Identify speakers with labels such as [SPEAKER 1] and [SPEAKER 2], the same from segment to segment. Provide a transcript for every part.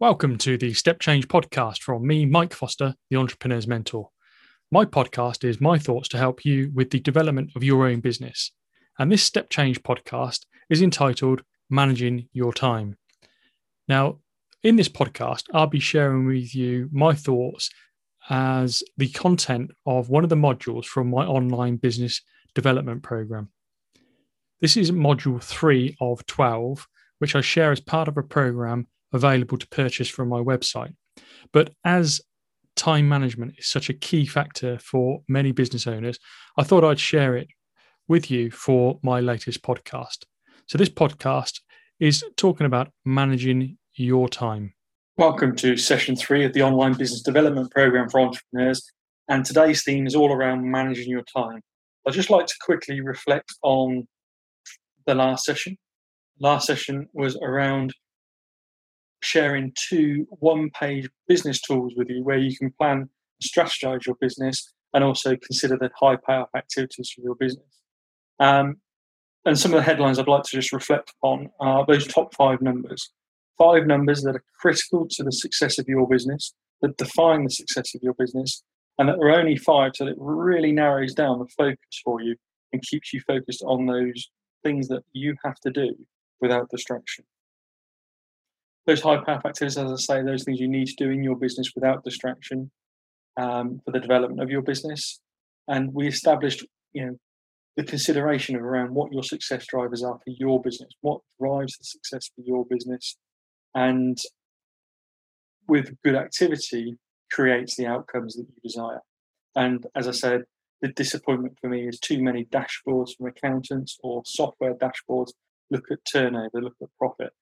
[SPEAKER 1] Welcome to the Step Change podcast from me, Mike Foster, the Entrepreneur's Mentor. My podcast is my thoughts to help you with the development of your own business. And this Step Change podcast is entitled Managing Your Time. Now, in this podcast, I'll be sharing with you my thoughts as the content of one of the modules from my online business development program. This is module three of 12, which I share as part of a program available to purchase from my website. But as time management is such a key factor for many business owners, I thought I'd share it with you for my latest podcast. So, this podcast is talking about managing your time.
[SPEAKER 2] Welcome to session three of the online business development program for entrepreneurs. And today's theme is all around managing your time. I'd just like to quickly reflect on the last session. Last session was around sharing two one page business tools with you where you can plan and strategize your business and also consider the high payoff activities for your business. Um, and some of the headlines I'd like to just reflect upon are those top five numbers. Five numbers that are critical to the success of your business, that define the success of your business, and that are only five, so that it really narrows down the focus for you and keeps you focused on those things that you have to do without distraction those high power factors, as I say, those things you need to do in your business without distraction um, for the development of your business. And we established, you know, the consideration of around what your success drivers are for your business, what drives the success for your business, and with good activity creates the outcomes that you desire. And as I said, the disappointment for me is too many dashboards from accountants or software dashboards look at turnover, look at profit,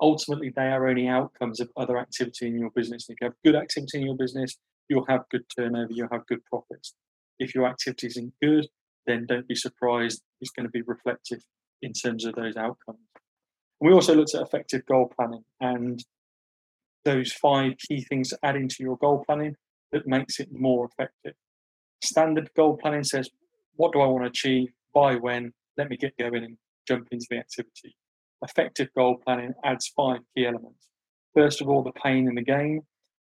[SPEAKER 2] ultimately they are only outcomes of other activity in your business. If you have good activity in your business, you'll have good turnover, you'll have good profits. If your activity isn't good, then don't be surprised it's going to be reflective in terms of those outcomes. We also looked at effective goal planning and those five key things to add into your goal planning that makes it more effective. Standard goal planning says, what do I want to achieve? By when? Let me get going and jump into the activity effective goal planning adds five key elements. First of all, the pain in the game.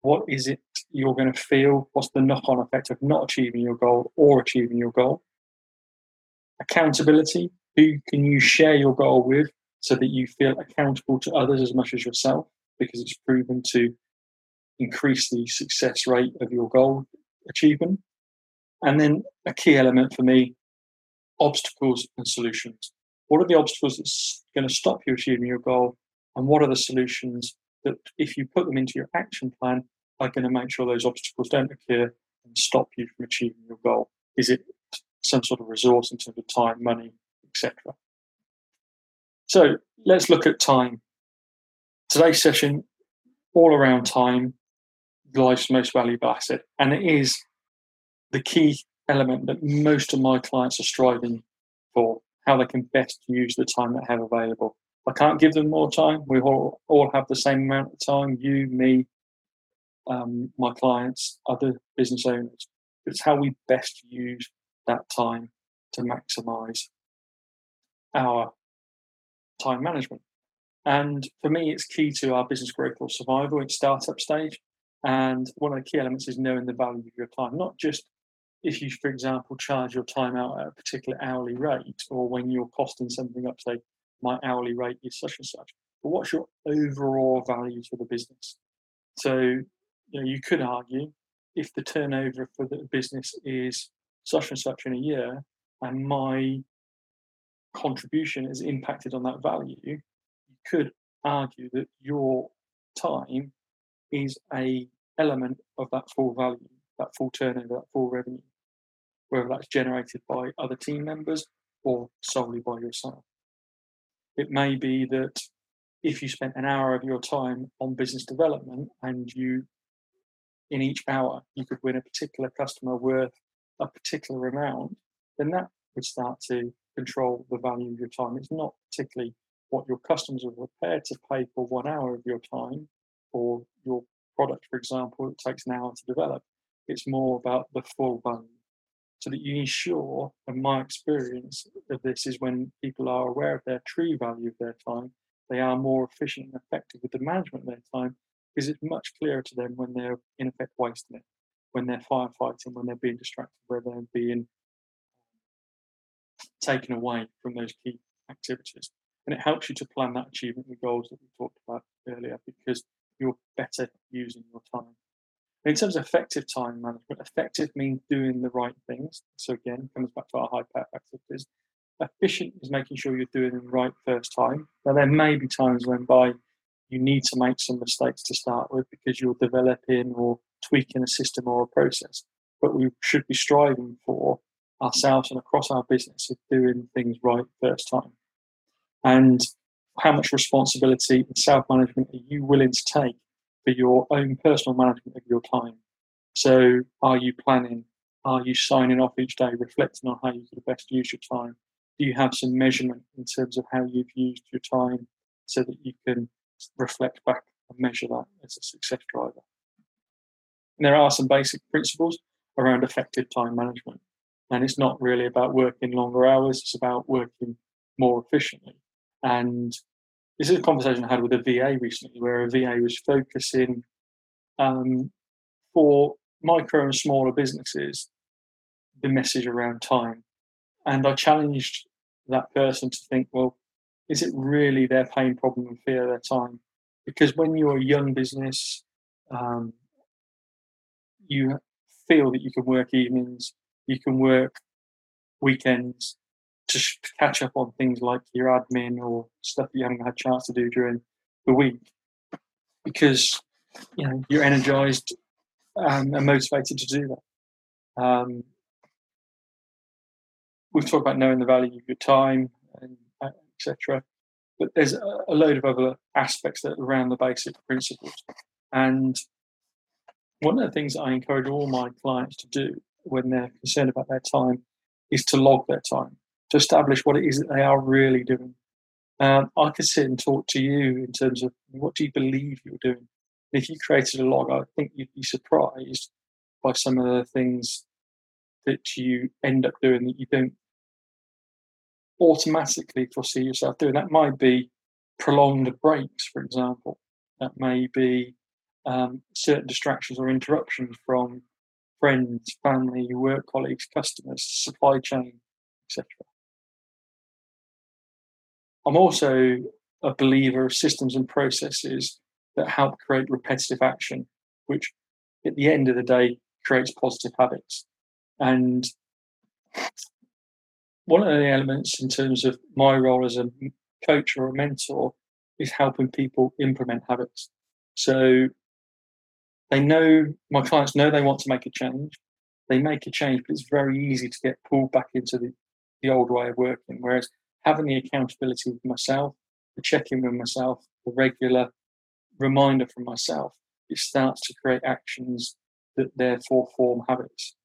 [SPEAKER 2] What is it you're going to feel? What's the knock on effect of not achieving your goal or achieving your goal? Accountability. Who can you share your goal with so that you feel accountable to others as much as yourself? Because it's proven to increase the success rate of your goal achievement. And then a key element for me obstacles and solutions. What are the obstacles that's going to stop you achieving your goal? And what are the solutions that, if you put them into your action plan, are going to make sure those obstacles don't occur and stop you from achieving your goal? Is it some sort of resource in terms of time, money, etc.? So let's look at time. Today's session, all around time, life's most valuable asset. And it is the key element that most of my clients are striving for how they can best use the time that they have available. I can't give them more time. We all, all have the same amount of time you, me, um, my clients, other business owners. It's how we best use that time to maximize our time management. And for me, it's key to our business growth or survival in startup stage. And one of the key elements is knowing the value of your time, not just if you, for example, charge your time out at a particular hourly rate, or when you're costing something up, say, my hourly rate is such and such, but what's your overall value to the business? So, you know, you could argue if the turnover for the business is such and such in a year, and my contribution is impacted on that value, you could argue that your time is a element of that full value, that full turnover, that full revenue whether that's generated by other team members or solely by yourself. It may be that if you spent an hour of your time on business development and you, in each hour, you could win a particular customer worth a particular amount, then that would start to control the value of your time. It's not particularly what your customers are prepared to pay for one hour of your time or your product, for example, it takes an hour to develop. It's more about the full value so that you ensure, and my experience of this is when people are aware of their true value of their time, they are more efficient and effective with the management of their time, because it's much clearer to them when they're in effect wasting it, when they're firefighting, when they're being distracted, where they're being taken away from those key activities. And it helps you to plan that achievement and goals that we talked about earlier because you're better using your time. In terms of effective time management, effective means doing the right things. So again, comes back to our high power activities. Efficient is making sure you're doing them right first time. Now there may be times when by you need to make some mistakes to start with because you're developing or tweaking a system or a process. But we should be striving for ourselves and across our business of doing things right first time. And how much responsibility and self management are you willing to take for your own personal management of your time? So, are you planning? Are you signing off each day, reflecting on how you could best use your time? Do you have some measurement in terms of how you've used your time so that you can reflect back and measure that as a success driver? And there are some basic principles around effective time management. And it's not really about working longer hours, it's about working more efficiently. And this is a conversation I had with a VA recently, where a VA was focusing um, for micro and smaller businesses the message around time. And I challenged that person to think, well, is it really their pain problem and fear their time? Because when you're a young business, um, you feel that you can work evenings, you can work weekends to catch up on things like your admin or stuff that you haven't had a chance to do during the week because you know you're energized um, and motivated to do that. Um, we've talked about knowing the value of your time and etc. But there's a, a load of other aspects that around the basic principles. And one of the things I encourage all my clients to do when they're concerned about their time is to log their time, to establish what it is that they are really doing. Um, I could sit and talk to you in terms of what do you believe you're doing. If you created a log, I think you'd be surprised by some of the things that you end up doing that you don't automatically foresee yourself doing. That might be prolonged breaks, for example. That may be um, certain distractions or interruptions from friends, family, work colleagues, customers, supply chain, etc. I'm also a believer of systems and processes that help create repetitive action, which at the end of the day creates positive habits. And one of the elements in terms of my role as a coach or a mentor is helping people implement habits. So they know my clients know they want to make a change. They make a change, but it's very easy to get pulled back into the, the old way of working. Whereas having the accountability with myself, the check in with myself, the regular reminder from myself, it starts to create actions that therefore form habits.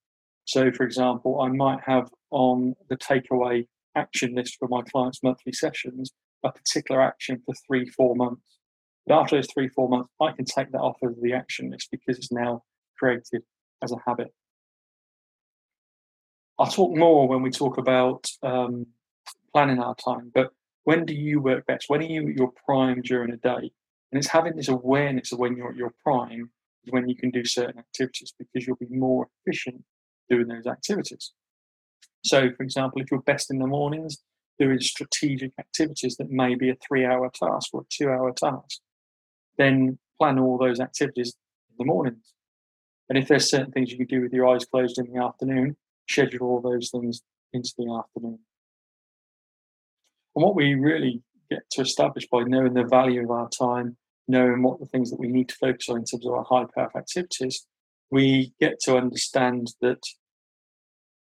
[SPEAKER 2] So, for example, I might have on the takeaway action list for my clients' monthly sessions a particular action for three, four months. But after those three, four months, I can take that off of the action list because it's now created as a habit. I'll talk more when we talk about um, planning our time, but when do you work best? When are you at your prime during a day? And it's having this awareness of when you're at your prime is when you can do certain activities because you'll be more efficient doing those activities. So, for example, if you're best in the mornings, doing strategic activities that may be a three hour task or a two hour task, then plan all those activities in the mornings. And if there's certain things you can do with your eyes closed in the afternoon, schedule all those things into the afternoon. And what we really get to establish by knowing the value of our time, knowing what the things that we need to focus on in terms of our high power activities, we get to understand that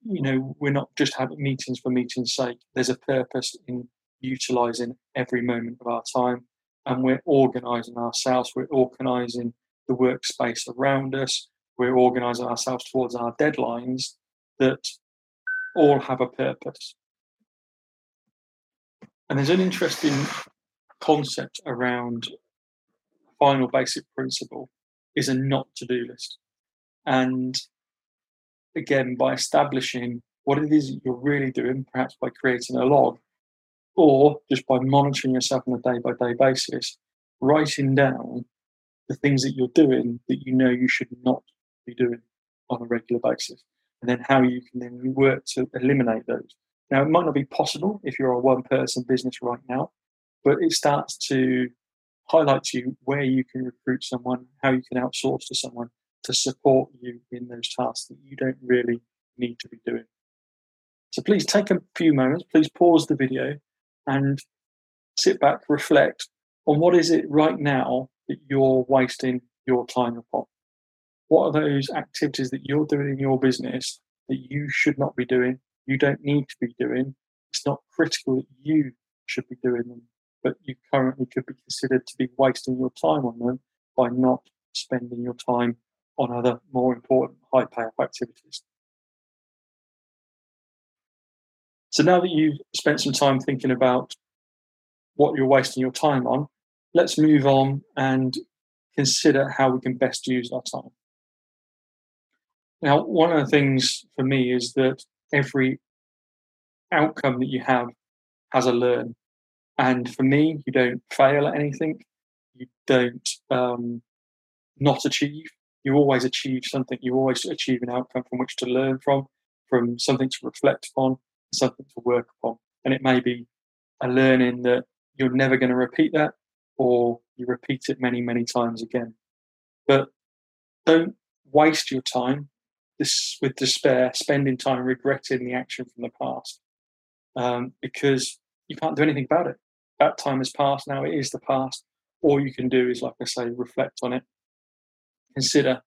[SPEAKER 2] you know we're not just having meetings for meetings' sake. There's a purpose in utilizing every moment of our time and we're organizing ourselves, we're organizing the workspace around us, we're organizing ourselves towards our deadlines that all have a purpose. And there's an interesting concept around final basic principle is a not to do list. And again, by establishing what it is you're really doing, perhaps by creating a log, or just by monitoring yourself on a day by day basis, writing down the things that you're doing that you know you should not be doing on a regular basis, and then how you can then work to eliminate those. Now, it might not be possible if you're a one person business right now, but it starts to highlight to you where you can recruit someone, how you can outsource to someone to support you in those tasks that you don't really need to be doing. So please take a few moments, please pause the video and sit back, reflect on what is it right now that you're wasting your time upon. What are those activities that you're doing in your business that you should not be doing, you don't need to be doing? It's not critical that you should be doing them, but you currently could be considered to be wasting your time on them by not spending your time on other more important high payoff activities. So now that you've spent some time thinking about what you're wasting your time on, let's move on and consider how we can best use our time. Now, one of the things for me is that every outcome that you have has a learn. And for me, you don't fail at anything, you don't um, not achieve. You always achieve something, you always achieve an outcome from which to learn from, from something to reflect on, something to work upon. And it may be a learning that you're never going to repeat that, or you repeat it many, many times again. But don't waste your time this with despair, spending time regretting the action from the past, um, because you can't do anything about it. That time has passed. Now it is the past. All you can do is, like I say, reflect on it, consider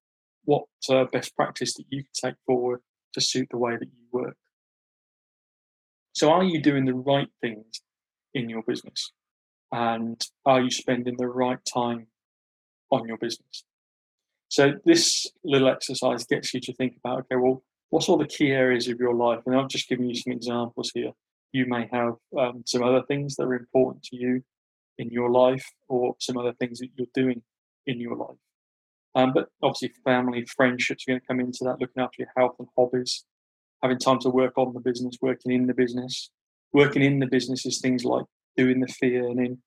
[SPEAKER 2] what uh, best practice that you can take forward to suit the way that you work. So, are you doing the right things in your business? And are you spending the right time on your business? So, this little exercise gets you to think about okay, well, what's all the key areas of your life? And I've just given you some examples here. You may have um, some other things that are important to you in your life, or some other things that you're doing in your life. Um, but obviously, family, friendships are going to come into that, looking after your health and hobbies, having time to work on the business, working in the business. Working in the business is things like doing the fee earning,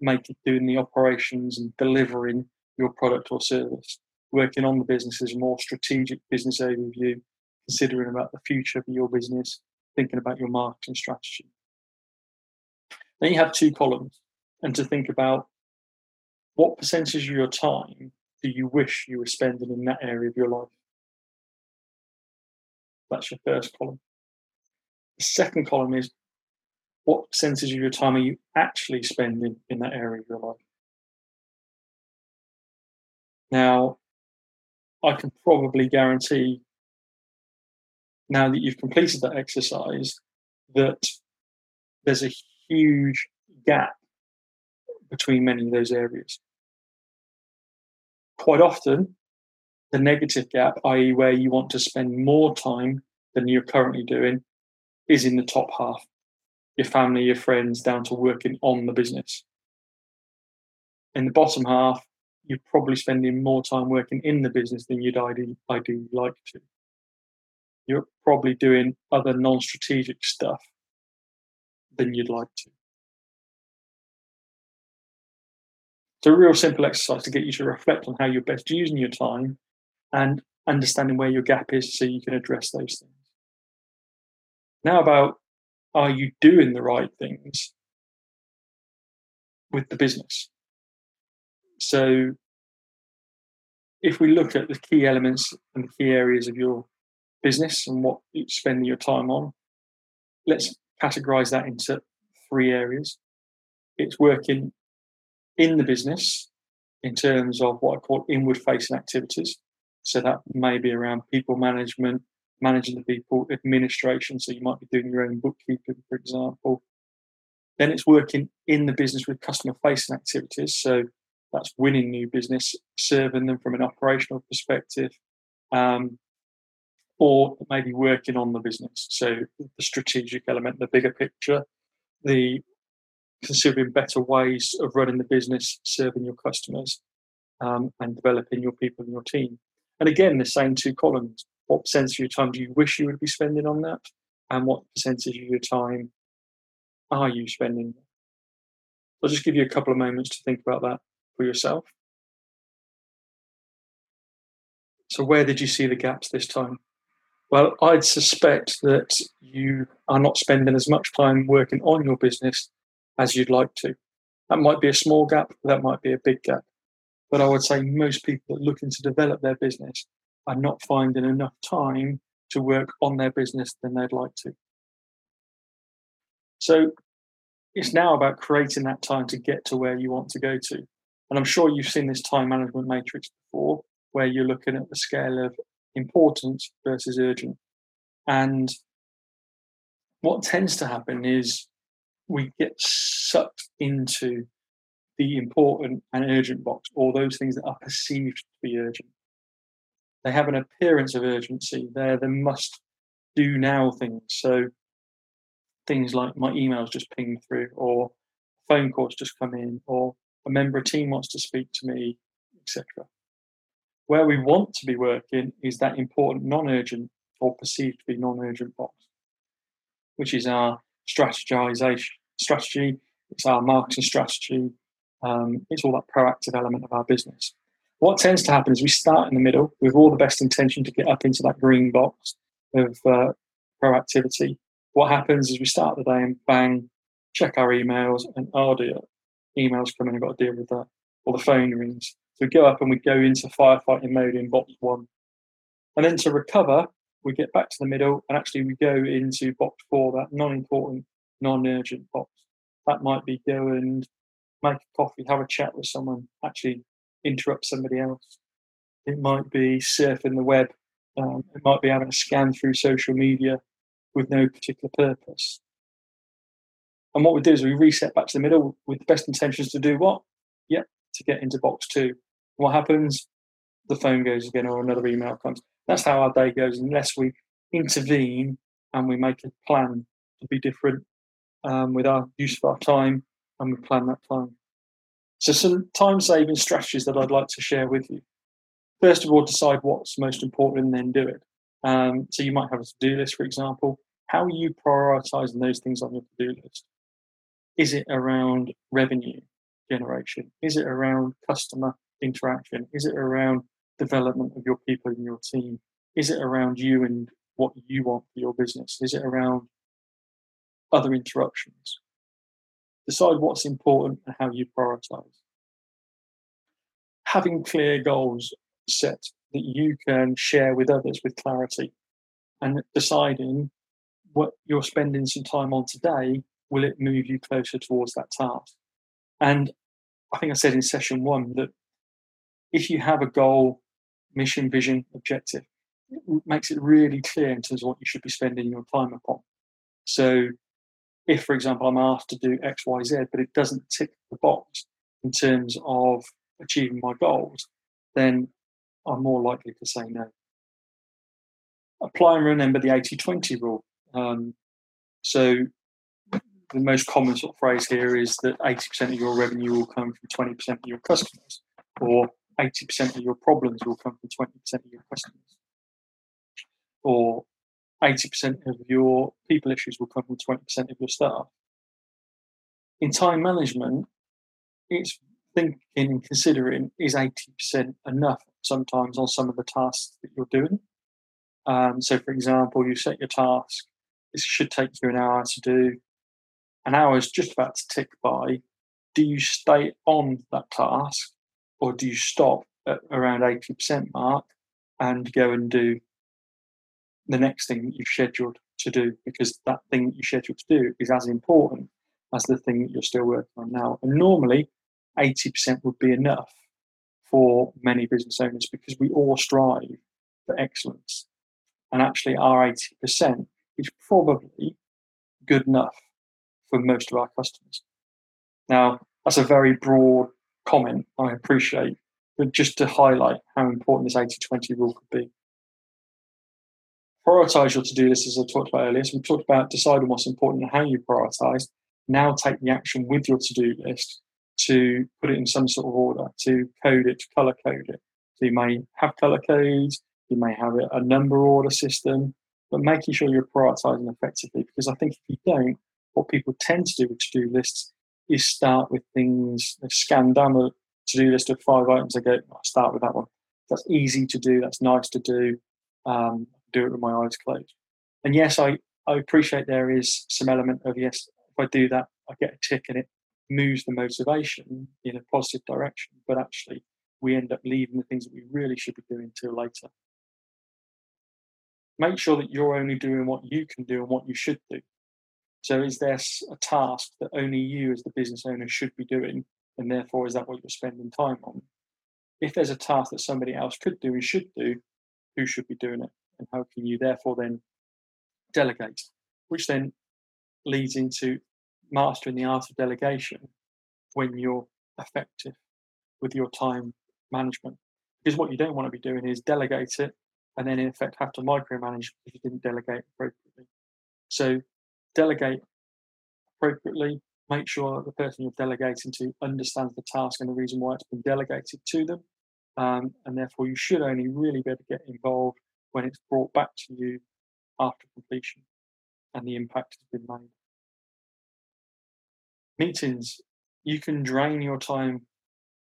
[SPEAKER 2] making, doing the operations and delivering your product or service. Working on the business is a more strategic business overview, considering about the future of your business, thinking about your marketing strategy. Then you have two columns, and to think about what percentage of your time do you wish you were spending in that area of your life? That's your first column. The second column is what percentage of your time are you actually spending in that area of your life? Now, I can probably guarantee now that you've completed that exercise that there's a huge gap between many of those areas. Quite often, the negative gap, i.e., where you want to spend more time than you're currently doing, is in the top half. Your family, your friends, down to working on the business. In the bottom half, you're probably spending more time working in the business than you'd ideally, like to. You're probably doing other non strategic stuff than you'd like to. It's a real simple exercise to get you to reflect on how you're best using your time and understanding where your gap is so you can address those things. Now, about are you doing the right things with the business? So, if we look at the key elements and the key areas of your business and what you're spending your time on, let's categorize that into three areas. It's working in the business in terms of what I call inward facing activities. So that may be around people management, managing the people, administration. So you might be doing your own bookkeeping, for example. Then it's working in the business with customer facing activities. So that's winning new business, serving them from an operational perspective, um, or maybe working on the business. So the strategic element, the bigger picture, the considering better ways of running the business, serving your customers, um, and developing your people and your team. And again, the same two columns. What percentage of your time do you wish you would be spending on that? And what percentage of your time are you spending? I'll just give you a couple of moments to think about that for yourself. So, where did you see the gaps this time? Well, I'd suspect that you are not spending as much time working on your business as you'd like to. That might be a small gap, that might be a big gap. But I would say most people that are looking to develop their business are not finding enough time to work on their business than they'd like to. So it's now about creating that time to get to where you want to go to. And I'm sure you've seen this time management matrix before, where you're looking at the scale of important versus urgent. And what tends to happen is we get sucked into the important and urgent box, or those things that are perceived to be urgent. They have an appearance of urgency. They're the must do now things. So things like my emails just pinged through, or phone calls just come in, or a member of team wants to speak to me, etc. Where we want to be working is that important non-urgent or perceived to be non-urgent box, which is our strategization strategy, it's our marketing strategy, um, it's all that proactive element of our business. What tends to happen is we start in the middle with all the best intention to get up into that green box of uh, proactivity. What happens is we start the day and bang, check our emails, and oh dear, emails come in, I've got to deal with that. Or the phone rings. So we go up and we go into firefighting mode in box one. And then to recover, we get back to the middle and actually we go into box four, that non important, non urgent box. That might be go and make a coffee, have a chat with someone, actually interrupt somebody else. It might be surfing the web. Um, it might be having a scan through social media with no particular purpose. And what we do is we reset back to the middle with the best intentions to do what? Yep, to get into box two. What happens? The phone goes again or another email comes. That's how our day goes, unless we intervene and we make a plan to be different um, with our use of our time and we plan that time. So, some time saving strategies that I'd like to share with you. First of all, decide what's most important and then do it. Um, so, you might have a to do list, for example. How are you prioritizing those things on your to do list? Is it around revenue generation? Is it around customer interaction? Is it around development of your people in your team? Is it around you and what you want for your business? Is it around other interruptions? Decide what's important and how you prioritize. Having clear goals set that you can share with others with clarity and deciding what you're spending some time on today will it move you closer towards that task? And I think I said in session one that if you have a goal, mission, vision, objective, it makes it really clear in terms of what you should be spending your time upon. So, if, for example, I'm asked to do X, Y, Z, but it doesn't tick the box in terms of achieving my goals, then I'm more likely to say no. Apply and remember the 80 20 rule. Um, so, the most common sort of phrase here is that 80% of your revenue will come from 20% of your customers, or 80% of your problems will come from 20% of your customers, or 80% of your people issues will come from 20% of your staff. In time management, it's thinking and considering is 80% enough sometimes on some of the tasks that you're doing. Um, so, for example, you set your task, it should take you an hour to do an hour is just about to tick by, do you stay on that task or do you stop at around 80% mark and go and do the next thing that you've scheduled to do? Because that thing that you scheduled to do is as important as the thing that you're still working on now. And normally, 80% would be enough for many business owners because we all strive for excellence. And actually, our 80% is probably good enough for most of our customers. Now, that's a very broad comment, I appreciate, but just to highlight how important this 80 20 rule could be. Prioritize your to do list, as I talked about earlier. So, we talked about deciding what's important and how you prioritize. Now, take the action with your to do list to put it in some sort of order, to code it, to color code it. So, you may have color codes, you may have a number order system, but making sure you're prioritizing effectively because I think if you don't, what people tend to do with to-do lists is start with things, they scan down the to-do list of five items, they go, I'll start with that one. that's easy to do, that's nice to do. Um, do it with my eyes closed. And yes, I, I appreciate there is some element of yes, if I do that, I get a tick and it moves the motivation in a positive direction. But actually, we end up leaving the things that we really should be doing till later. Make sure that you're only doing what you can do and what you should do. So, is there a task that only you, as the business owner, should be doing? And therefore, is that what you're spending time on? If there's a task that somebody else could do and should do, who should be doing it? And how can you therefore then delegate? Which then leads into mastering the art of delegation when you're effective with your time management. Because what you don't want to be doing is delegate it and then in effect have to micromanage if you didn't delegate appropriately. So delegate appropriately, make sure the person you're delegating to understands the task and the reason why it's been delegated to them. Um, and therefore you should only really be able to get involved when it's brought back to you after completion and the impact has been made meetings, you can drain your time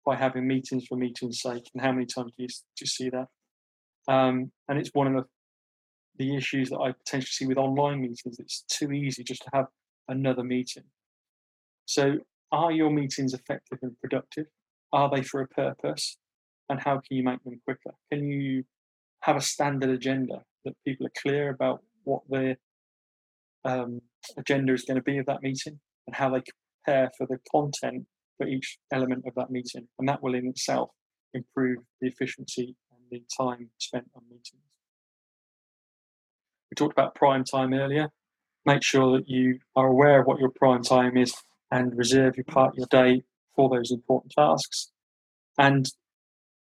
[SPEAKER 2] by having meetings for meetings' sake. And how many times do you, do you see that? Um, and it's one of the, the issues that I potentially see with online meetings. It's too easy just to have another meeting. So, are your meetings effective and productive? Are they for a purpose? And how can you make them quicker? Can you have a standard agenda that people are clear about what their um, agenda is going to be of that meeting and how they prepare for the content for each element of that meeting. And that will in itself improve the efficiency and the time spent on meetings. We talked about prime time earlier. Make sure that you are aware of what your prime time is and reserve your part of your day for those important tasks. And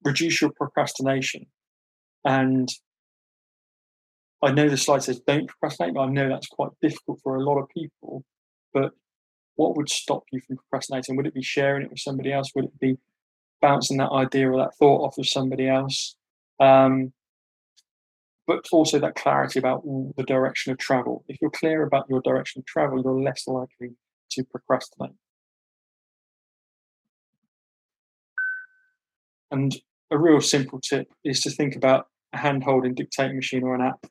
[SPEAKER 2] reduce your procrastination. And I know the slide says don't procrastinate, but I know that's quite difficult for a lot of people. But what would stop you from procrastinating? Would it be sharing it with somebody else? Would it be bouncing that idea or that thought off of somebody else? Um, but also that clarity about the direction of travel. If you're clear about your direction of travel, you're less likely to procrastinate. And a real simple tip is to think about a hand holding dictating machine or an app,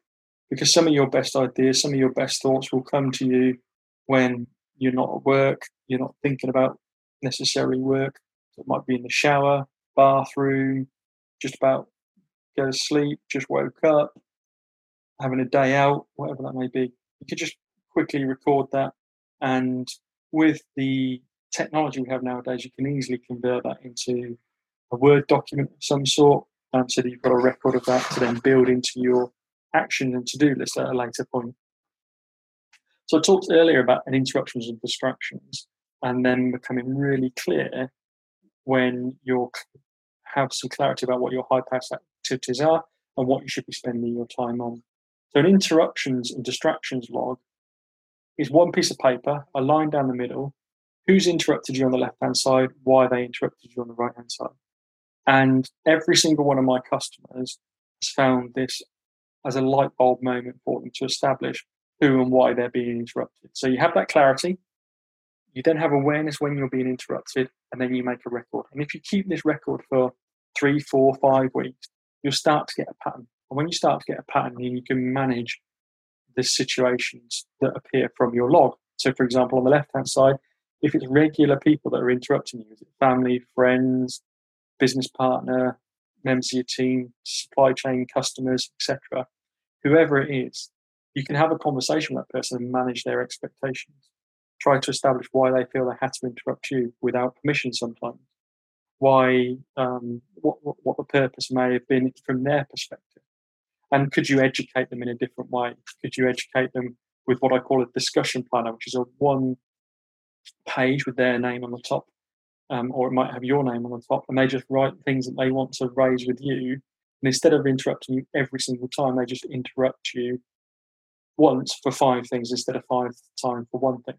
[SPEAKER 2] because some of your best ideas, some of your best thoughts will come to you when you're not at work, you're not thinking about necessary work. It might be in the shower, bathroom, just about go to sleep, just woke up, having a day out, whatever that may be. You could just quickly record that. And with the technology we have nowadays, you can easily convert that into a Word document of some sort um, so that you've got a record of that to then build into your action and to do list at a later point. So I talked earlier about interruptions and distractions, and then becoming really clear when you have some clarity about what your high payoff activities are and what you should be spending your time on. So an interruptions and distractions log is one piece of paper, a line down the middle, who's interrupted you on the left hand side, why they interrupted you on the right hand side. And every single one of my customers has found this as a light bulb moment for them to establish who and why they're being interrupted. So you have that clarity. You then have awareness when you're being interrupted, and then you make a record. And if you keep this record for three, four, five weeks, you'll start to get a pattern. And when you start to get a pattern, you can manage the situations that appear from your log. So, for example, on the left hand side, if it's regular people that are interrupting you, is it family, friends, business partner, members of your team, supply chain customers, etc., whoever it is, you can have a conversation with that person and manage their expectations. Try to establish why they feel they had to interrupt you without permission sometimes. Why, um, what, what, what the purpose may have been from their perspective. And could you educate them in a different way? Could you educate them with what I call a discussion planner, which is a one page with their name on the top, um, or it might have your name on the top, and they just write things that they want to raise with you. And instead of interrupting you every single time, they just interrupt you once for five things instead of five times for one thing.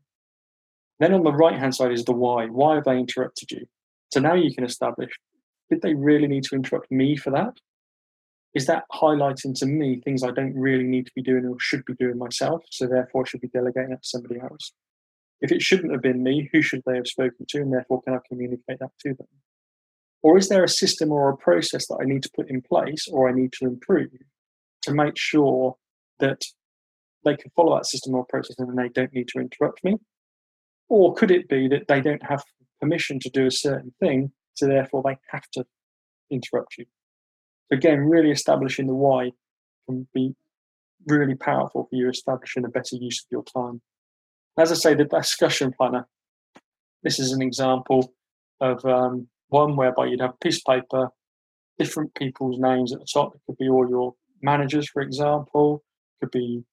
[SPEAKER 2] Then on the right hand side is the why. Why have they interrupted you? So now you can establish did they really need to interrupt me for that? Is that highlighting to me things I don't really need to be doing or should be doing myself? So therefore I should be delegating that to somebody else. If it shouldn't have been me, who should they have spoken to? And therefore can I communicate that to them? Or is there a system or a process that I need to put in place or I need to improve to make sure that they can follow that system or process and they don't need to interrupt me? Or could it be that they don't have permission to do a certain thing, so therefore they have to interrupt you? Again, really establishing the why can be really powerful for you establishing a better use of your time. As I say, the discussion planner, this is an example of um, one whereby you'd have a piece of paper, different people's names at the top. It could be all your managers, for example, it could be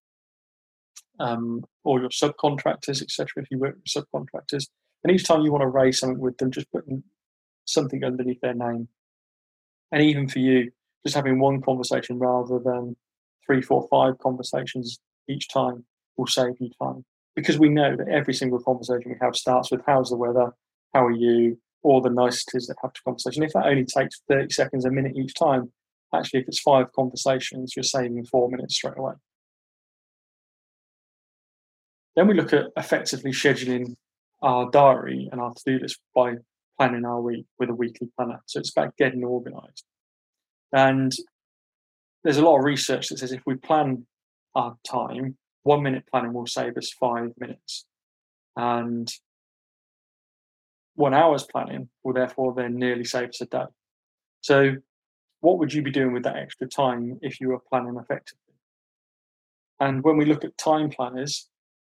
[SPEAKER 2] um, all your subcontractors, etc. If you work with subcontractors, and each time you want to raise something with them, just putting something underneath their name. And even for you, just having one conversation rather than three, four, five conversations each time will save you time. Because we know that every single conversation we have starts with how's the weather, how are you, all the niceties that have to conversation. If that only takes 30 seconds, a minute each time, actually, if it's five conversations, you're saving four minutes straight away. Then we look at effectively scheduling our diary and our to do list by planning our week with a weekly planner. So it's about getting organized. And there's a lot of research that says if we plan our time, one minute planning will save us five minutes. And one hour's planning will therefore then nearly save us a day. So, what would you be doing with that extra time if you were planning effectively? And when we look at time planners,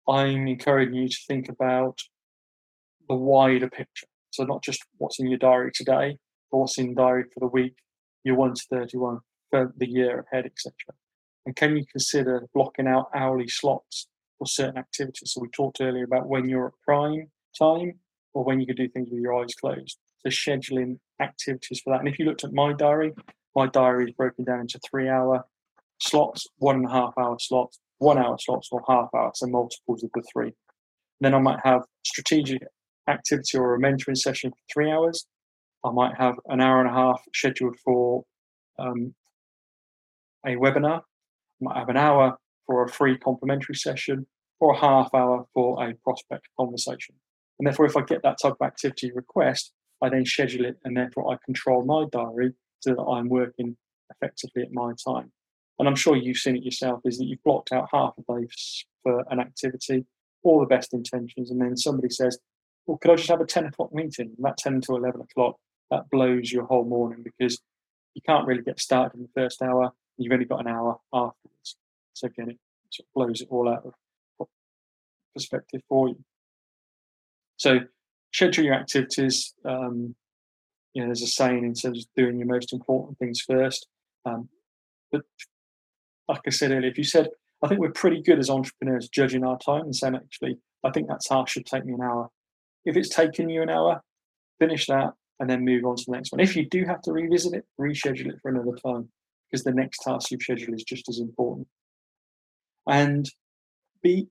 [SPEAKER 2] I'm encouraging you to think about the wider picture. So, not just what's in your diary today, but what's in diary for the week, your 1 to 31, for the year ahead, etc. And can you consider blocking out hourly slots for certain activities? So we talked earlier about when you're at prime time or when you could do things with your eyes closed. So scheduling activities for that. And if you looked at my diary, my diary is broken down into three hour slots, one and a half hour slots, one hour slots, or half hour, so multiples of the three. Then I might have strategic activity or a mentoring session for three hours. I might have an hour and a half scheduled for um, a webinar. I might have an hour for a free complimentary session or a half hour for a prospect conversation. And therefore, if I get that type of activity request, I then schedule it and therefore I control my diary so that I'm working effectively at my time. And I'm sure you've seen it yourself is that you've blocked out half a day for an activity, all the best intentions, and then somebody says, Well, could I just have a 10 o'clock meeting? And that 10 to 11 o'clock, that blows your whole morning because you can't really get started in the first hour. You've only got an hour afterwards. So again, it sort of blows it all out of perspective for you. So schedule your activities. Um, you know, there's a saying in terms of doing your most important things first. Um, but like I said earlier, if you said, I think we're pretty good as entrepreneurs judging our time and saying, actually, I think that task should take me an hour. If it's taken you an hour, finish that and then move on to the next one. If you do have to revisit it, reschedule it for another time because the next task you've scheduled is just as important. And be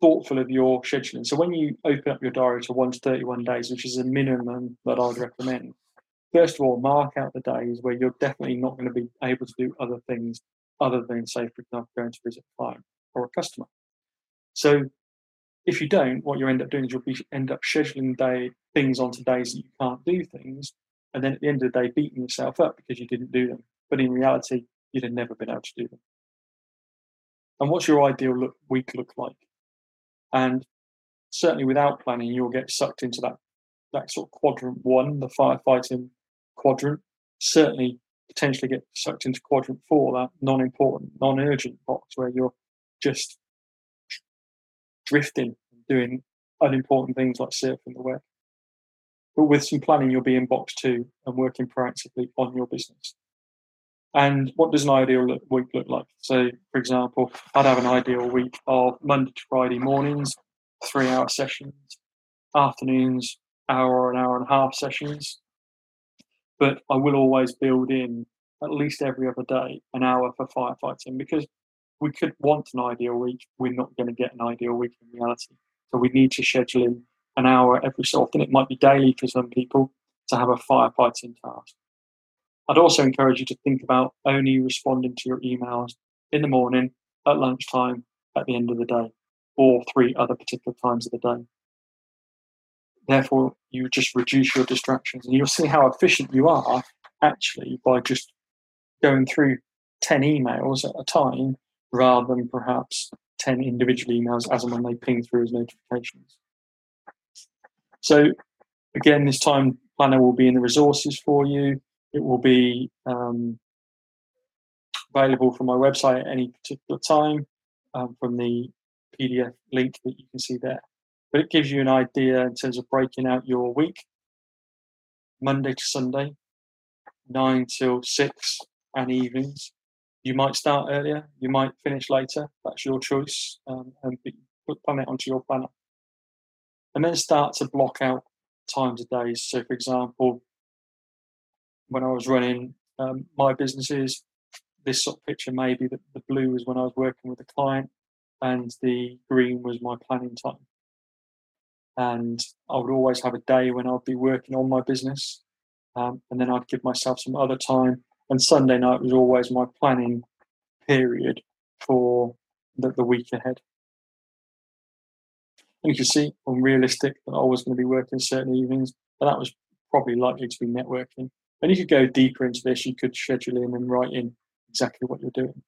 [SPEAKER 2] thoughtful of your scheduling. So when you open up your diary to 1 to 31 days, which is a minimum that I'd recommend, first of all, mark out the days where you're definitely not going to be able to do other things other than, say, for example, going to visit a client or a customer. So if you don't, what you end up doing is you'll be end up scheduling day things onto days that you can't do things, and then at the end of the day, beating yourself up because you didn't do them. But in reality, you'd have never been able to do them. And what's your ideal look, week look like? And certainly, without planning, you'll get sucked into that that sort of quadrant one, the firefighting quadrant. Certainly, potentially get sucked into quadrant four, that non-important, non-urgent box where you're just drifting, and doing unimportant things like surfing the web. But with some planning, you'll be in box two and working proactively on your business. And what does an ideal look, week look like? So, for example, I'd have an ideal week of Monday to Friday mornings, three hour sessions, afternoons, hour or an hour and a half sessions. But I will always build in at least every other day an hour for firefighting because we could want an ideal week. We're not going to get an ideal week in reality. So we need to schedule in an hour every so often. It might be daily for some people to have a firefighting task. I'd also encourage you to think about only responding to your emails in the morning, at lunchtime, at the end of the day, or three other particular times of the day. therefore, you just reduce your distractions, and you'll see how efficient you are actually by just going through 10 emails at a time rather than perhaps 10 individual emails as and when they ping through as notifications. So, again, this time planner will be in the resources for you. It will be um, available from my website at any particular time um, from the PDF link that you can see there. But it gives you an idea in terms of breaking out your week, Monday to Sunday, nine till six, and evenings. You might start earlier, you might finish later. That's your choice, um, and put plan it onto your planner. And then start to block out times of days. So, for example, when I was running um, my businesses, this sort of picture maybe the blue was when I was working with a client, and the green was my planning time. And I would always have a day when I'd be working on my business, um, and then I'd give myself some other time. And Sunday night was always my planning period for the, the week ahead. You can see I'm realistic that I was going to be working certain evenings, but that was probably likely to be networking. And you could go deeper into this. You could schedule in and write in exactly what you're doing.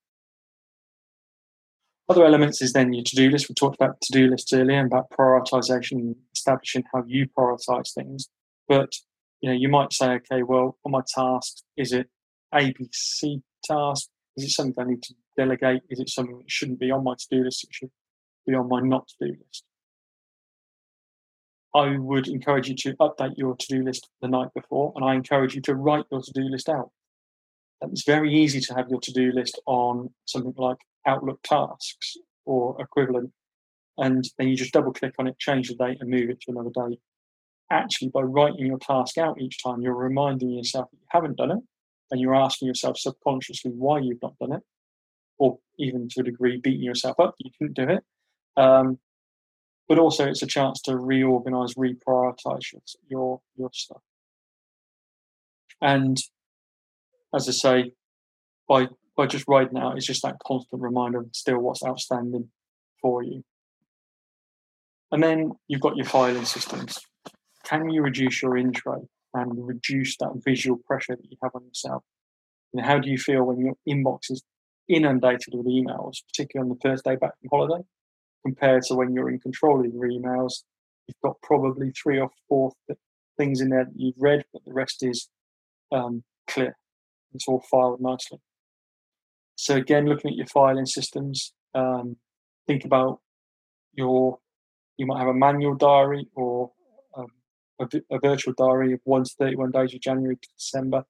[SPEAKER 2] Other elements is then your to-do list. We talked about to-do lists earlier and about prioritization, establishing how you prioritize things. But you know, you might say, okay, well, on my tasks, is it ABC task? Is it something I need to delegate? Is it something that shouldn't be on my to-do list? It should be on my not to-do list. I would encourage you to update your to-do list the night before, and I encourage you to write your to-do list out. It's very easy to have your to-do list on something like Outlook tasks or equivalent, and then you just double click on it, change the date, and move it to another day. Actually, by writing your task out each time, you're reminding yourself that you haven't done it, and you're asking yourself subconsciously why you've not done it, or even to a degree beating yourself up you couldn't do it. Um, but also, it's a chance to reorganize, reprioritize your, your your stuff. And as I say, by by just writing out, it's just that constant reminder of still what's outstanding for you. And then you've got your filing systems. Can you reduce your intro and reduce that visual pressure that you have on yourself? And how do you feel when your inbox is inundated with emails, particularly on the first day back from holiday, compared to when you're in control of your emails? You've got probably three or four things in there that you've read, but the rest is um, clear. It's all filed nicely. So again, looking at your filing systems, um, think about your. You might have a manual diary or a, virtual diary of one to thirty-one days of January to December,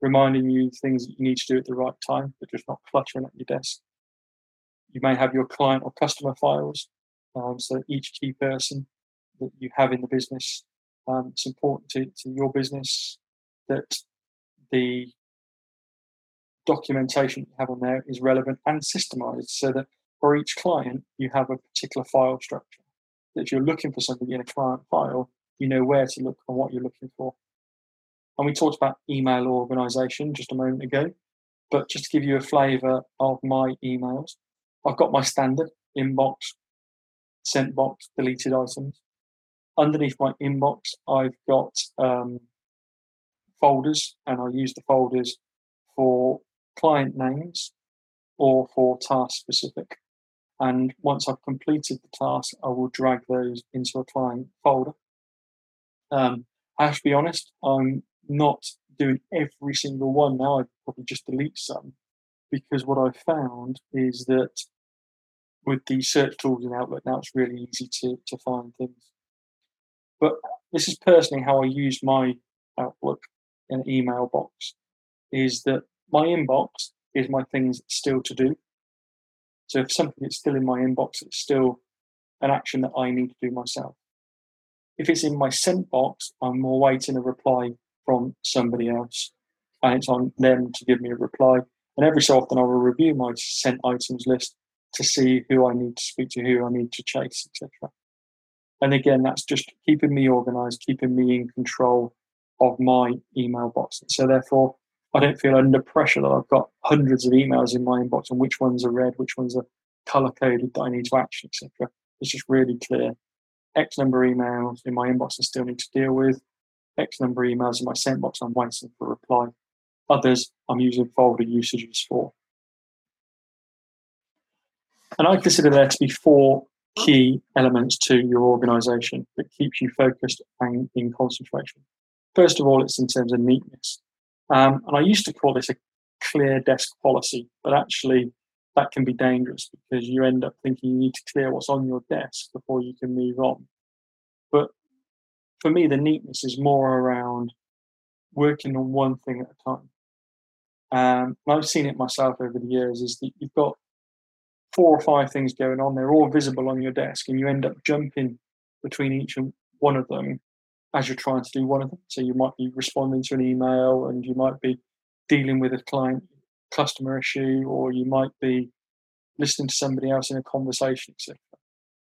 [SPEAKER 2] reminding you things that you need to do at the right time, but just not cluttering at your desk. You may have your client or customer files, um, so each key person that you have in the business, um, it's important to, to your business that the documentation you have on there is relevant and systemized so that for each client you have a particular file structure. If you're looking for something in a client file, you know where to look and what you're looking for. And we talked about email organization just a moment ago, but just to give you a flavor of my emails, I've got my standard inbox, sent box, deleted items. Underneath my inbox, I've got um, folders, and I use the folders for client names or for task specific. And once I've completed the task, I will drag those into a client folder. Um, I have to be honest, I'm not doing every single one now. I probably just delete some because what I've found is that with the search tools in Outlook now, it's really easy to, to find things. But this is personally how I use my Outlook and email box is that my inbox is my things still to do. So if something is still in my inbox, it's still an action that I need to do myself. If it's in my sent box, I'm more waiting a reply from somebody else, and it's on them to give me a reply. And every so often, I will review my sent items list to see who I need to speak to, who I need to chase, etc. And again, that's just keeping me organized, keeping me in control of my email box. So therefore, I don't feel under pressure that I've got hundreds of emails in my inbox and which ones are red, which ones are color coded that I need to action, etc. It's just really clear. X number of emails in my inbox I still need to deal with, X number of emails in my sent box I'm waiting for a reply. Others I'm using folder usages for. And I consider there to be four key elements to your organization that keeps you focused and in concentration. First of all, it's in terms of neatness. Um, and I used to call this a clear desk policy, but actually that can be dangerous because you end up thinking you need to clear what's on your desk before you can move on. But for me, the neatness is more around working on one thing at a time. Um, I've seen it myself over the years is that you've got four or five things going on. They're all visible on your desk, and you end up jumping between each one of them as you're trying to do one of them. So you might be responding to an email, and you might be dealing with a client customer issue, or you might be listening to somebody else in a conversation, etc.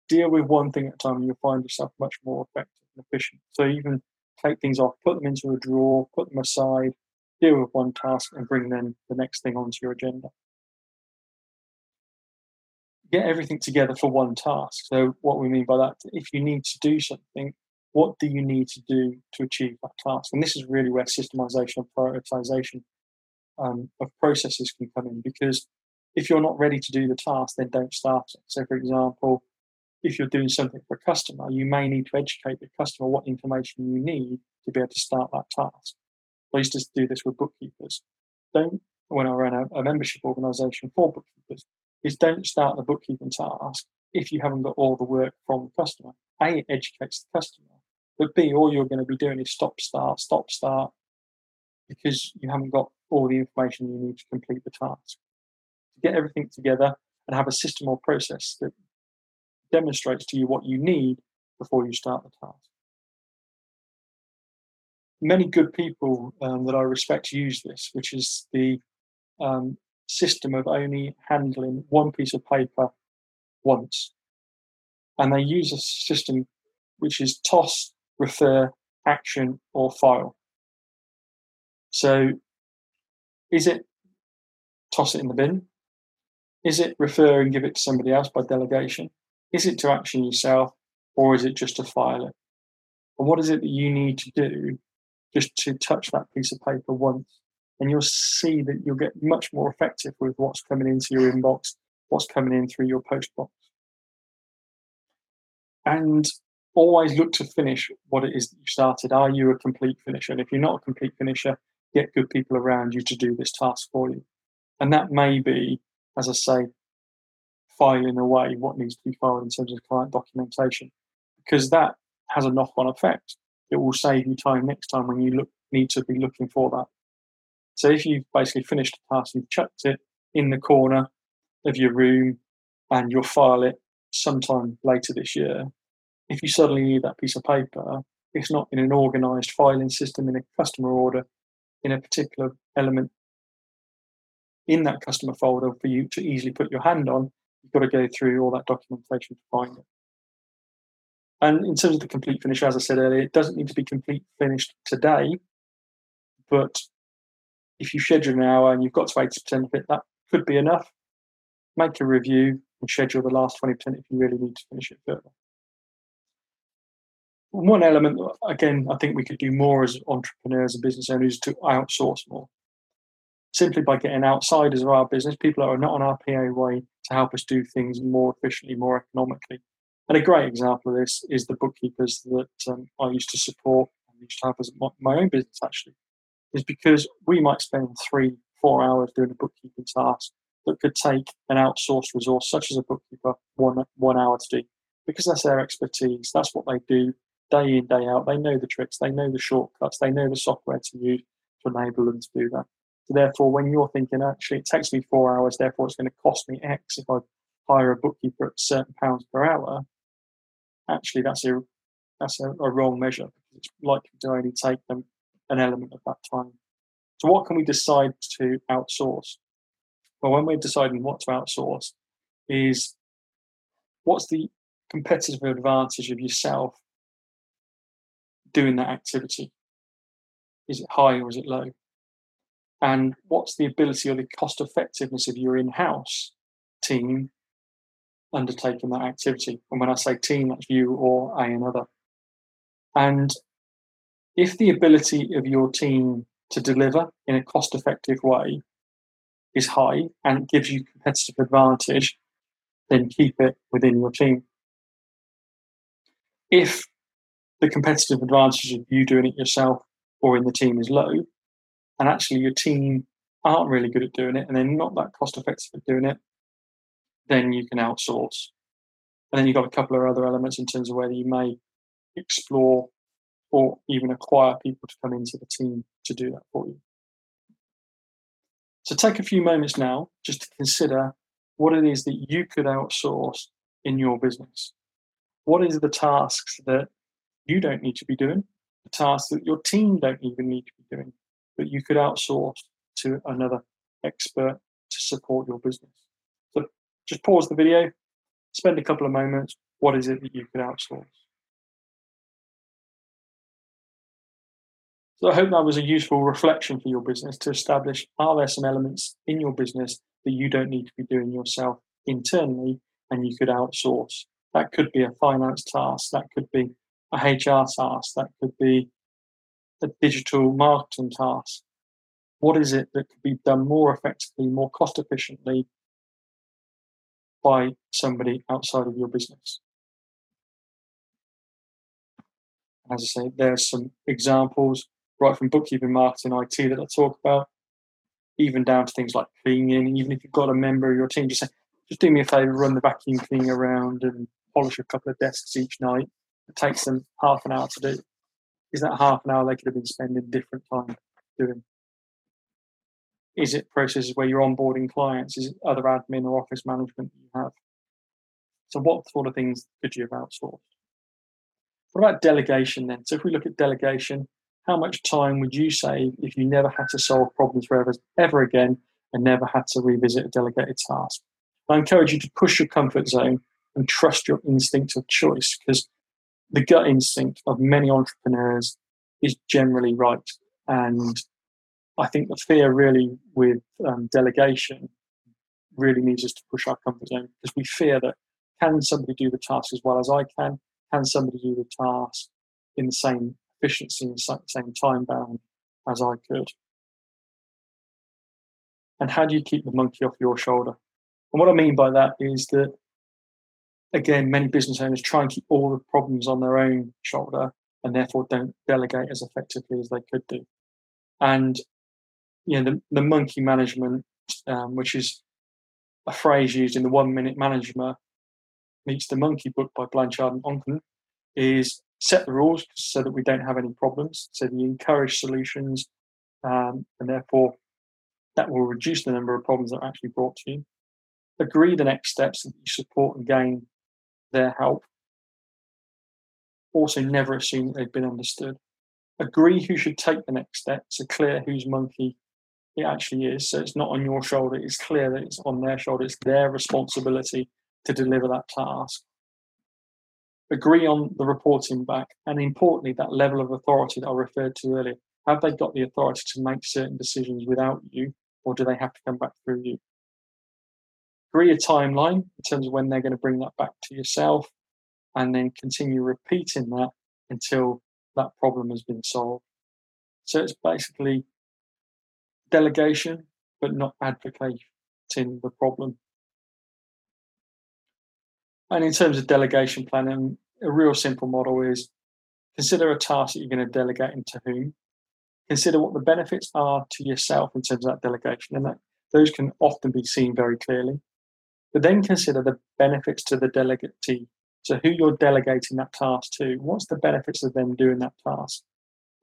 [SPEAKER 2] Deal with one thing at a time, and you'll find yourself much more effective and efficient. So even take things off, put them into a drawer, put them aside, deal with one task, and bring then the next thing onto your agenda get everything together for one task. So, what we mean by that, if you need to do something, what do you need to do to achieve that task? And this is really where systemization and prioritization um, of processes can come in because if you're not ready to do the task, then don't start it. So, for example, if you're doing something for a customer, you may need to educate the customer what information you need to be able to start that task. I used to do this with bookkeepers. Don't, when I ran a, a membership organization for bookkeepers, is don't start the bookkeeping task if you haven't got all the work from the customer. A, it educates the customer, but B, all you're going to be doing is stop, start, stop, start, because you haven't got all the information you need to complete the task. To get everything together and have a system or process that demonstrates to you what you need before you start the task. Many good people um, that I respect use this, which is the um, system of only handling one piece of paper once. And they use a system which is toss, refer, action, or file. So is it toss it in the bin? Is it refer and give it to somebody else by delegation? Is it to action yourself? Or is it just to file it? And what is it that you need to do just to touch that piece of paper once and you'll see that you'll get much more effective with what's coming into your inbox, what's coming in through your post box. And always look to finish what it is that you started. Are you a complete finisher? And if you're not a complete finisher, get good people around you to do this task for you. And that may be, as I say, filing away what needs to be filed in terms of client documentation, because that has a knock on effect. It will save you time next time when you look, need to be looking for that so if you've basically finished a task, you've chucked it in the corner of your room and you'll file it sometime later this year. If you suddenly need that piece of paper, it's not in an organized filing system in a customer order in a particular element in that customer folder for you to easily put your hand on. You've got to go through all that documentation to find it. And in terms of the complete finish, as I said earlier, it doesn't need to be complete finished today, but if you schedule an hour and you've got to 80% of it, that could be enough. Make a review and schedule the last 20% if you really need to finish it further. One element, again, I think we could do more as entrepreneurs and business owners to outsource more. Simply by getting outsiders of our business, people that are not on our PAYE, to help us do things more efficiently, more economically. And a great example of this is the bookkeepers that um, I used to support and used to have as my, my own business actually is because we might spend three, four hours doing a bookkeeping task that could take an outsourced resource such as a bookkeeper one one hour to do because that's their expertise. That's what they do day in day out. They know the tricks. They know the shortcuts. They know the software to use to enable them to do that. So therefore, when you're thinking actually it takes me four hours, therefore it's going to cost me X if I hire a bookkeeper at certain pounds per hour, actually that's a that's a, a wrong measure because it's likely to only take them an element of that time. So, what can we decide to outsource? Well, when we're deciding what to outsource, is what's the competitive advantage of yourself doing that activity? Is it high or is it low? And what's the ability or the cost effectiveness of your in house team undertaking that activity. And when I say team, that's you or a another. And if the ability of your team to deliver in a cost effective way is high and gives you competitive advantage, then keep it within your team. If the competitive advantage of you doing it yourself or in the team is low, and actually your team aren't really good at doing it and they're not that cost effective at doing it, then you can outsource. And then you've got a couple of other elements in terms of whether you may explore or even acquire people to come into the team to do that for you. So take a few moments now just to consider what it is that you could outsource in your business. What is the tasks that you don't need to be doing, the tasks that your team don't even need to be doing, but you could outsource to another expert to support your business. So just pause the video, spend a couple of moments. What is it that you could outsource? So I hope that was a useful reflection for your business to establish are there some elements in your business that you don't need to be doing yourself internally and you could outsource. That could be a finance task, that could be a HR task, that could be a digital marketing task. What is it that could be done more effectively, more cost efficiently by somebody outside of your business? As I say, there's some examples right from bookkeeping, marketing, IT that I talk about, even down to things like cleaning. Even if you've got a member of your team, just say, just do me a favor, run the vacuum cleaner around and polish a couple of desks each night. It takes them half an hour to do. Is that half an hour they could have been spending different time doing? Is it processes where you're onboarding clients? Is it other admin or office management you have? So, what sort of things could you have outsourced? What about delegation then? So, if we look at delegation, how much time would you save if you never had to solve problems forever ever again and never had to revisit a delegated task? I encourage you to push your comfort zone and trust your instinct of choice because the gut instinct of many entrepreneurs is generally right. And I think the fear really with um, delegation really needs us to push our comfort zone because we fear that can somebody do the task as well as I can? Can somebody do the task in the same efficiency and same time bound as I could. And how do you keep the monkey off your shoulder? And what I mean by that is that, again, many business owners try and keep all the problems on their own shoulder and therefore don't delegate as effectively as they could do. And, you know, the, the monkey management, um, which is a phrase used in the one minute management meets the monkey book by Blanchard and Oncken, is set the rules so that we don't have any problems. So you encourage solutions, um, and therefore that will reduce the number of problems that are actually brought to you. Agree the next steps that you support and gain their help. Also, never assume they've been understood. Agree who should take the next step. So clear whose monkey it actually is. So it's not on your shoulder. It's clear that it's on their shoulder. It's their responsibility to deliver that task agree on the reporting back, and importantly, that level of authority that I referred to earlier. Have they got the authority to make certain decisions without you, or do they have to come back through you? Agree a timeline in terms of when they're going to bring that back to yourself, and then continue repeating that until that problem has been solved. So it's basically delegation, but not advocating the problem. And in terms of delegation planning, a real simple model is consider a task that you're going to delegate into whom. Consider what the benefits are to yourself in terms of that delegation, and that those can often be seen very clearly. But then consider the benefits to the delegatee. So who you're delegating that task to, what's the benefits of them doing that task?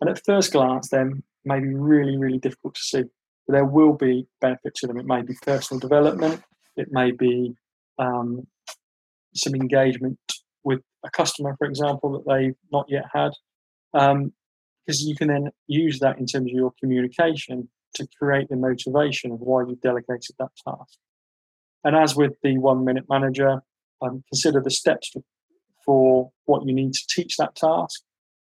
[SPEAKER 2] And at first glance, then may be really, really difficult to see. But there will be benefit to them. It may be personal development, it may be um, some engagement with a customer, for example, that they've not yet had. Um, because you can then use that in terms of your communication to create the motivation of why you delegated that task. And as with the one minute manager, um, consider the steps for, for what you need to teach that task,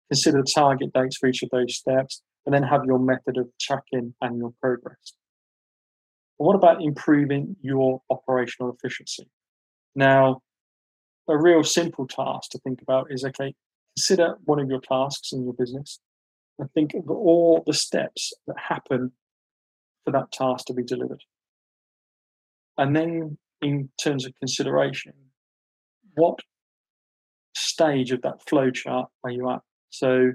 [SPEAKER 2] consider the target dates for each of those steps, and then have your method of tracking and your progress. But what about improving your operational efficiency? Now, a real simple task to think about is okay, consider one of your tasks in your business and think of all the steps that happen for that task to be delivered. And then, in terms of consideration, what stage of that flow chart are you at? So,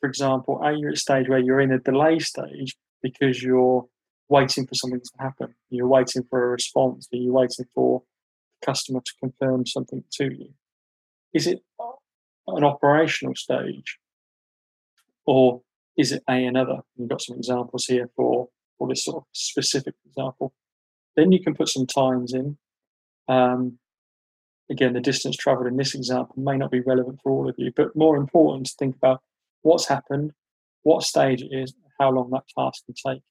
[SPEAKER 2] for example, are you at a stage where you're in a delay stage because you're waiting for something to happen? You're waiting for a response, are you're waiting for the customer to confirm something to you? Is it an operational stage or is it a another? You've got some examples here for, for this sort of specific example. Then you can put some times in. Um, again, the distance traveled in this example may not be relevant for all of you, but more important to think about what's happened, what stage it is, how long that task can take.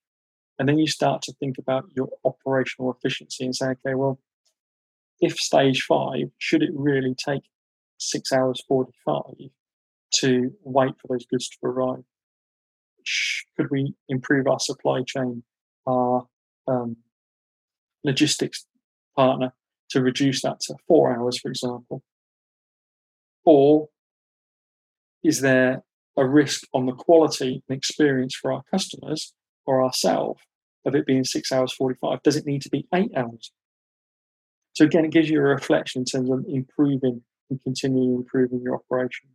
[SPEAKER 2] And then you start to think about your operational efficiency and say, okay, well, if stage five, should it really take six hours 45 to wait for those goods to arrive? Could we improve our supply chain, our um, logistics partner to reduce that to four hours, for example? Or is there a risk on the quality and experience for our customers or ourselves of it being six hours 45? Does it need to be eight hours? So, again, it gives you a reflection in terms of improving and continuing improving your operations.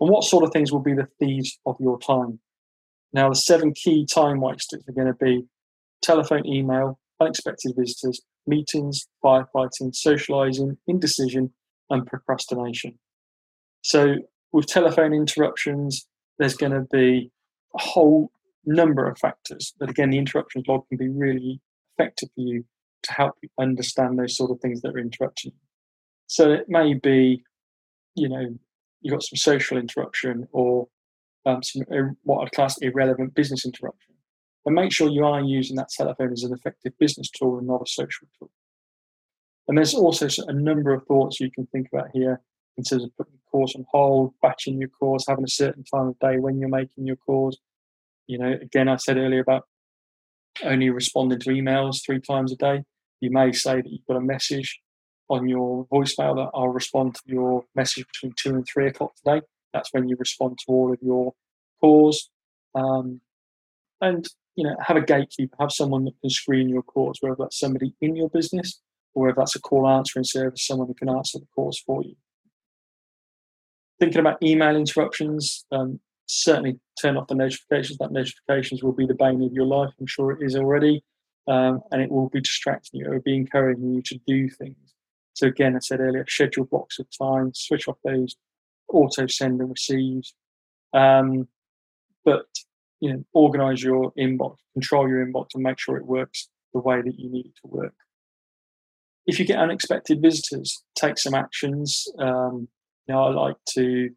[SPEAKER 2] And what sort of things will be the thieves of your time? Now, the seven key time wasters are going to be telephone, email, unexpected visitors, meetings, firefighting, socializing, indecision, and procrastination. So, with telephone interruptions, there's going to be a whole number of factors. But again, the interruptions log can be really effective for you to help you understand those sort of things that are interrupting you. So it may be, you know, you've got some social interruption or um, some what I'd class irrelevant business interruption. And make sure you are using that telephone as an effective business tool and not a social tool. And there's also a number of thoughts you can think about here in terms of putting your course on hold, batching your course, having a certain time of day when you're making your course. You know, again, I said earlier about only responding to emails three times a day. You may say that you've got a message on your voicemail that I'll respond to your message between two and three o'clock today. That's when you respond to all of your calls. Um, and you know, have a gatekeeper, have someone that can screen your calls, whether that's somebody in your business or whether that's a call answering service, someone who can answer the calls for you. Thinking about email interruptions, um, certainly turn off the notifications. That notifications will be the bane of your life. I'm sure it is already. Um, and it will be distracting you. It will be encouraging you to do things. So again, I said earlier, schedule blocks of time, switch off those auto send and receives. Um, but you know, organize your inbox, control your inbox, and make sure it works the way that you need it to work. If you get unexpected visitors, take some actions. Um, you know, I like to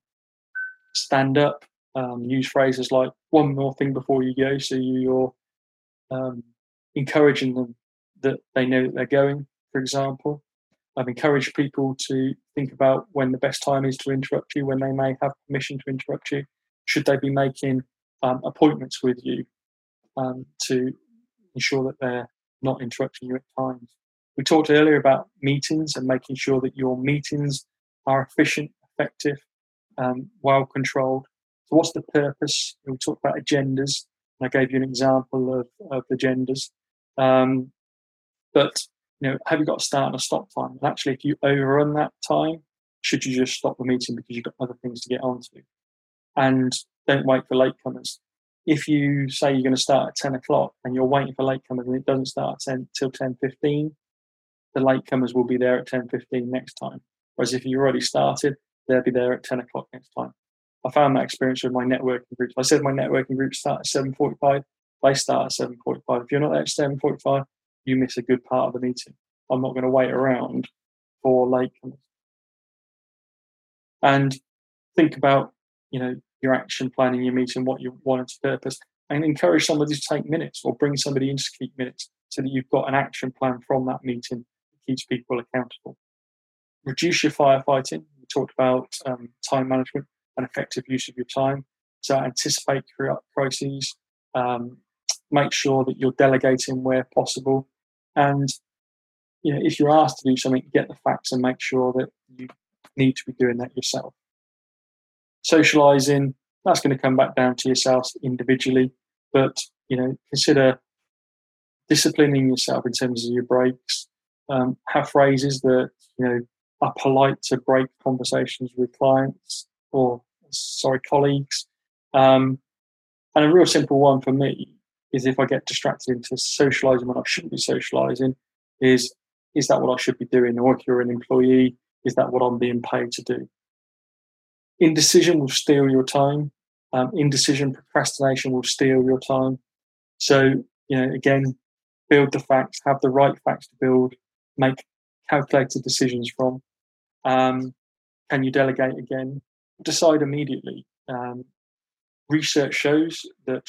[SPEAKER 2] stand up, um, use phrases like "one more thing before you go," so you're um, encouraging them that they know that they're going. For example, I've encouraged people to think about when the best time is to interrupt you, when they may have permission to interrupt you. Should they be making um, appointments with you um, to ensure that they're not interrupting you at times? We talked earlier about meetings and making sure that your meetings are efficient, effective, um, well controlled. So, what's the purpose? We talked about agendas, and I gave you an example of, of agendas. Um, but you know, have you got a start and a stop time? And actually, if you overrun that time, should you just stop the meeting because you've got other things to get onto? And don't wait for latecomers. If you say you're going to start at 10 o'clock and you're waiting for latecomers and it doesn't start 10 till 10.15, the latecomers will be there at 10.15 next time. Whereas if you already started, they'll be there at 10 o'clock next time. I found that experience with my networking groups. I said my networking groups start at 7.45. They start at 7.45. If you're not there at 7.45, you miss a good part of the meeting. I'm not going to wait around for latecomers. And think about, you know, your action plan in your meeting, what you want to purpose, and encourage somebody to take minutes or bring somebody in to keep minutes so that you've got an action plan from that meeting that keeps people accountable. Reduce your firefighting. We talked about um, time management and effective use of your time. So anticipate crises, um, make sure that you're delegating where possible, and you know, if you're asked to do something, get the facts and make sure that you need to be doing that yourself. Socializing, that's going to come back down to yourself individually, but you know, consider disciplining yourself in terms of your breaks. Um, have phrases that you know are polite to break conversations with clients or sorry colleagues. Um, and a real simple one for me is if I get distracted into socializing when I shouldn't be socializing, is is that what I should be doing? Or if you're an employee, is that what I'm being paid to do? Indecision will steal your time. Um, indecision, procrastination will steal your time. So, you know, again, build the facts, have the right facts to build, make calculated decisions from. Um, can you delegate again? Decide immediately. Um, research shows that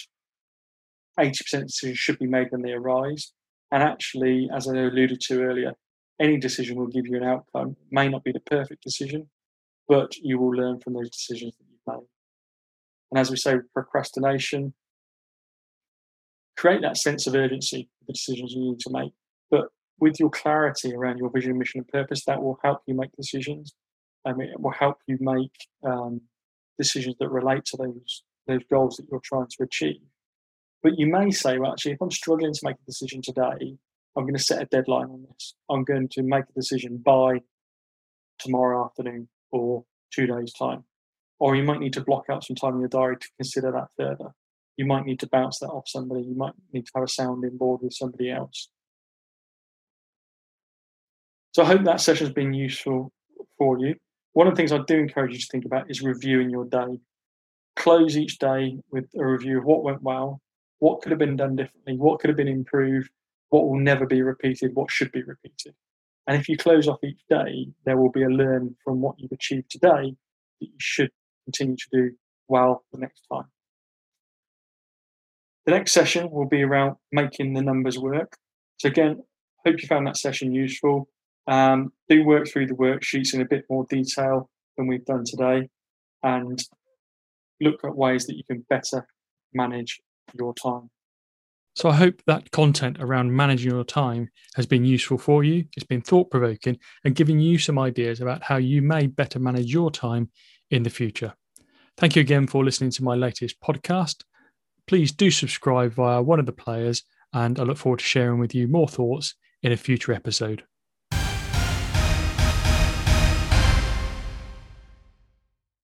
[SPEAKER 2] 80% of decisions should be made when they arise. And actually, as I alluded to earlier, any decision will give you an outcome. It may not be the perfect decision, but you will learn from those decisions that you've made. And as we say, procrastination, create that sense of urgency for the decisions you need to make. But with your clarity around your vision, mission, and purpose, that will help you make decisions. and it will help you make um, decisions that relate to those those goals that you're trying to achieve. But you may say, well, actually, if I'm struggling to make a decision today, I'm going to set a deadline on this. I'm going to make a decision by tomorrow afternoon or two days' time. Or you might need to block out some time in your diary to consider that further. You might need to bounce that off somebody. You might need to have a sounding board with somebody else. So I hope that session has been useful for you. One of the things I do encourage you to think about is reviewing your day. Close each day with a review of what went well, what could have been done differently, what could have been improved, what will never be repeated, what should be repeated. And if you close off each day, there will be a learn from what you've achieved today that you should continue to do well the next time. The next session will be around making the numbers work. So again, hope you found that session useful. Um, do work through the worksheets in a bit more detail than we've done today and look at ways that you can better manage your time.
[SPEAKER 1] So I hope that content around managing your time has been useful for you. It's been thought provoking and giving you some ideas about how you may better manage your time in the future. Thank you again for listening to my latest podcast. Please do subscribe via one of the players, and I look forward to sharing with you more thoughts in a future episode.